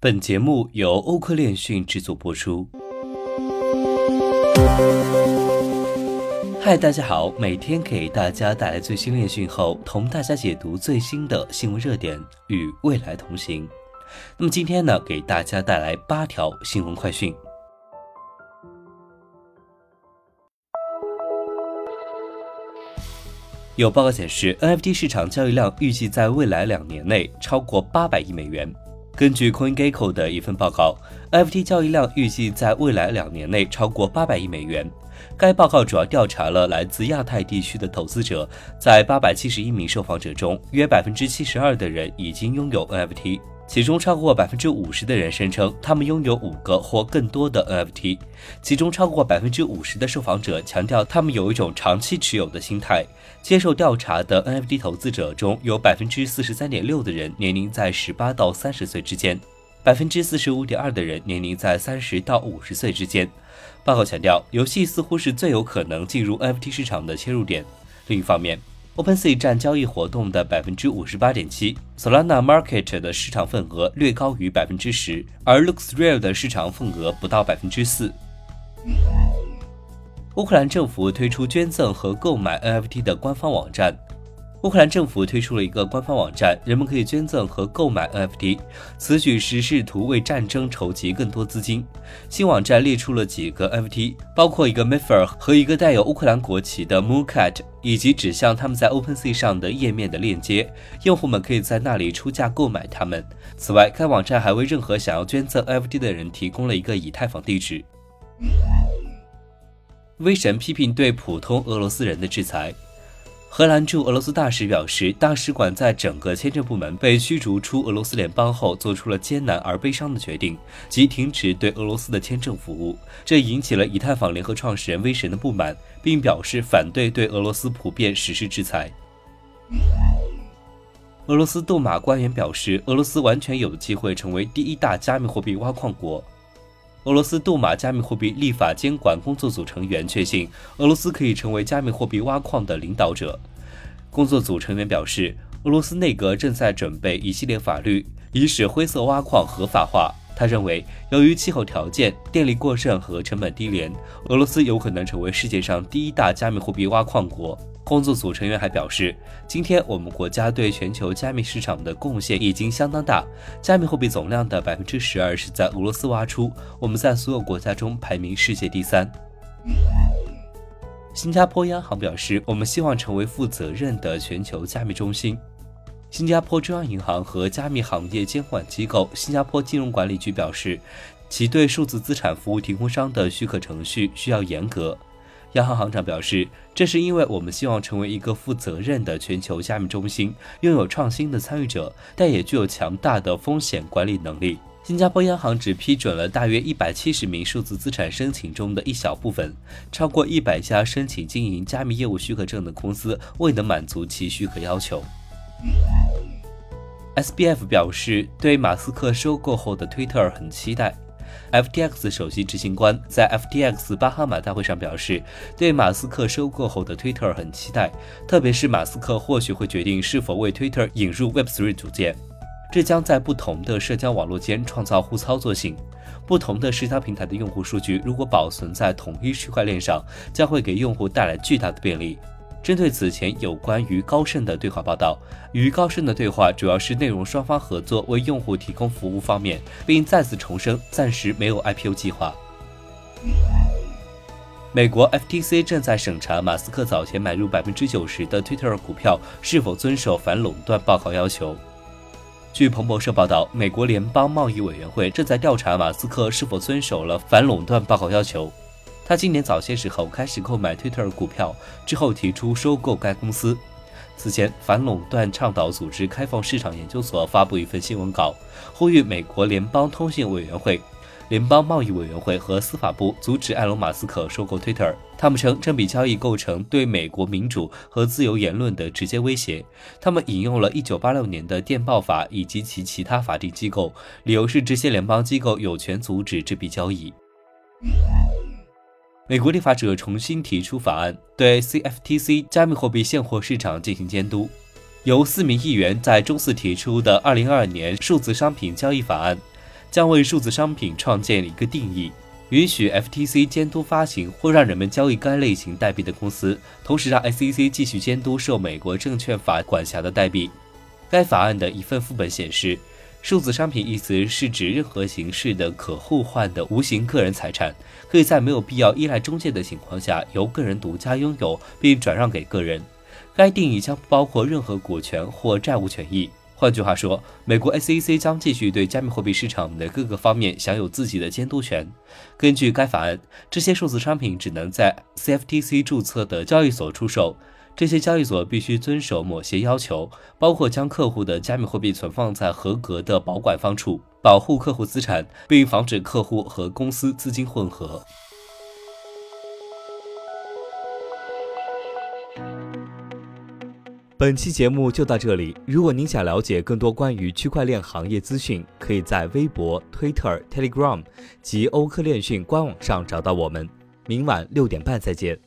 本节目由欧科链讯制作播出。嗨，大家好，每天给大家带来最新链讯后，同大家解读最新的新闻热点，与未来同行。那么今天呢，给大家带来八条新闻快讯。有报告显示，NFT 市场交易量预计在未来两年内超过八百亿美元。根据 CoinGecko 的一份报告，NFT 交易量预计在未来两年内超过八百亿美元。该报告主要调查了来自亚太地区的投资者，在八百七十一名受访者中，约百分之七十二的人已经拥有 NFT。其中超过百分之五十的人声称他们拥有五个或更多的 NFT，其中超过百分之五十的受访者强调他们有一种长期持有的心态。接受调查的 NFT 投资者中有百分之四十三点六的人年龄在十八到三十岁之间，百分之四十五点二的人年龄在三十到五十岁之间。报告强调，游戏似乎是最有可能进入 NFT 市场的切入点。另一方面，OpenSea 占交易活动的百分之五十八点七，Solana Market 的市场份额略高于百分之十，而 LooksRare 的市场份额不到百分之四。乌克兰政府推出捐赠和购买 NFT 的官方网站。乌克兰政府推出了一个官方网站，人们可以捐赠和购买 NFT。此举是试图为战争筹集更多资金。新网站列出了几个 NFT，包括一个 Mifer 和一个带有乌克兰国旗的 Mooncat，以及指向他们在 OpenSea 上的页面的链接。用户们可以在那里出价购买它们。此外，该网站还为任何想要捐赠 NFT 的人提供了一个以太坊地址。威神批评对普通俄罗斯人的制裁。荷兰驻俄罗斯大使表示，大使馆在整个签证部门被驱逐出俄罗斯联邦后，做出了艰难而悲伤的决定，即停止对俄罗斯的签证服务。这引起了以太坊联合创始人威神的不满，并表示反对对俄罗斯普遍实施制裁。俄罗斯杜马官员表示，俄罗斯完全有机会成为第一大加密货币挖矿国。俄罗斯杜马加密货币立法监管工作组成员确信，俄罗斯可以成为加密货币挖矿的领导者。工作组成员表示，俄罗斯内阁正在准备一系列法律，以使灰色挖矿合法化。他认为，由于气候条件、电力过剩和成本低廉，俄罗斯有可能成为世界上第一大加密货币挖矿国。工作组成员还表示，今天我们国家对全球加密市场的贡献已经相当大，加密货币总量的百分之十二是在俄罗斯挖出，我们在所有国家中排名世界第三。新加坡央行表示，我们希望成为负责任的全球加密中心。新加坡中央银行和加密行业监管机构新加坡金融管理局表示，其对数字资产服务提供商的许可程序需要严格。央行行长表示，这是因为我们希望成为一个负责任的全球加密中心，拥有创新的参与者，但也具有强大的风险管理能力。新加坡央行只批准了大约一百七十名数字资产申请中的一小部分，超过一百家申请经营加密业务许可证的公司未能满足其许可要求。SBF 表示，对马斯克收购后的推特很期待。FTX 首席执行官在 FTX 巴哈马大会上表示，对马斯克收购后的 Twitter 很期待，特别是马斯克或许会决定是否为 Twitter 引入 Web3 组件，这将在不同的社交网络间创造互操作性。不同的社交平台的用户数据如果保存在统一区块链上，将会给用户带来巨大的便利。针对此前有关于高盛的对话报道，与高盛的对话主要是内容双方合作为用户提供服务方面，并再次重申暂时没有 IPO 计划。美国 FTC 正在审查马斯克早前买入百分之九十的 Twitter 股票是否遵守反垄断报告要求。据彭博社报道，美国联邦贸易委员会正在调查马斯克是否遵守了反垄断报告要求。他今年早些时候开始购买 Twitter 股票，之后提出收购该公司。此前，反垄断倡导组织开放市场研究所发布一份新闻稿，呼吁美国联邦通信委员会、联邦贸易委员会和司法部阻止埃隆·马斯克收购 Twitter。他们称这笔交易构成对美国民主和自由言论的直接威胁。他们引用了1986年的电报法以及其其他法定机构，理由是这些联邦机构有权阻止这笔交易。美国立法者重新提出法案，对 CFTC 加密货币现货市场进行监督。由四名议员在周四提出的2022年数字商品交易法案将为数字商品创建一个定义，允许 FTC 监督发行或让人们交易该类型代币的公司，同时让 SEC 继续监督受美国证券法管辖的代币。该法案的一份副本显示。数字商品一词是指任何形式的可互换的无形个人财产，可以在没有必要依赖中介的情况下由个人独家拥有并转让给个人。该定义将不包括任何股权或债务权益。换句话说，美国 SEC 将继续对加密货币市场的各个方面享有自己的监督权。根据该法案，这些数字商品只能在 CFTC 注册的交易所出售。这些交易所必须遵守某些要求，包括将客户的加密货币存放在合格的保管方处，保护客户资产，并防止客户和公司资金混合。本期节目就到这里。如果您想了解更多关于区块链行业资讯，可以在微博、Twitter、Telegram 及欧科链讯官网上找到我们。明晚六点半再见。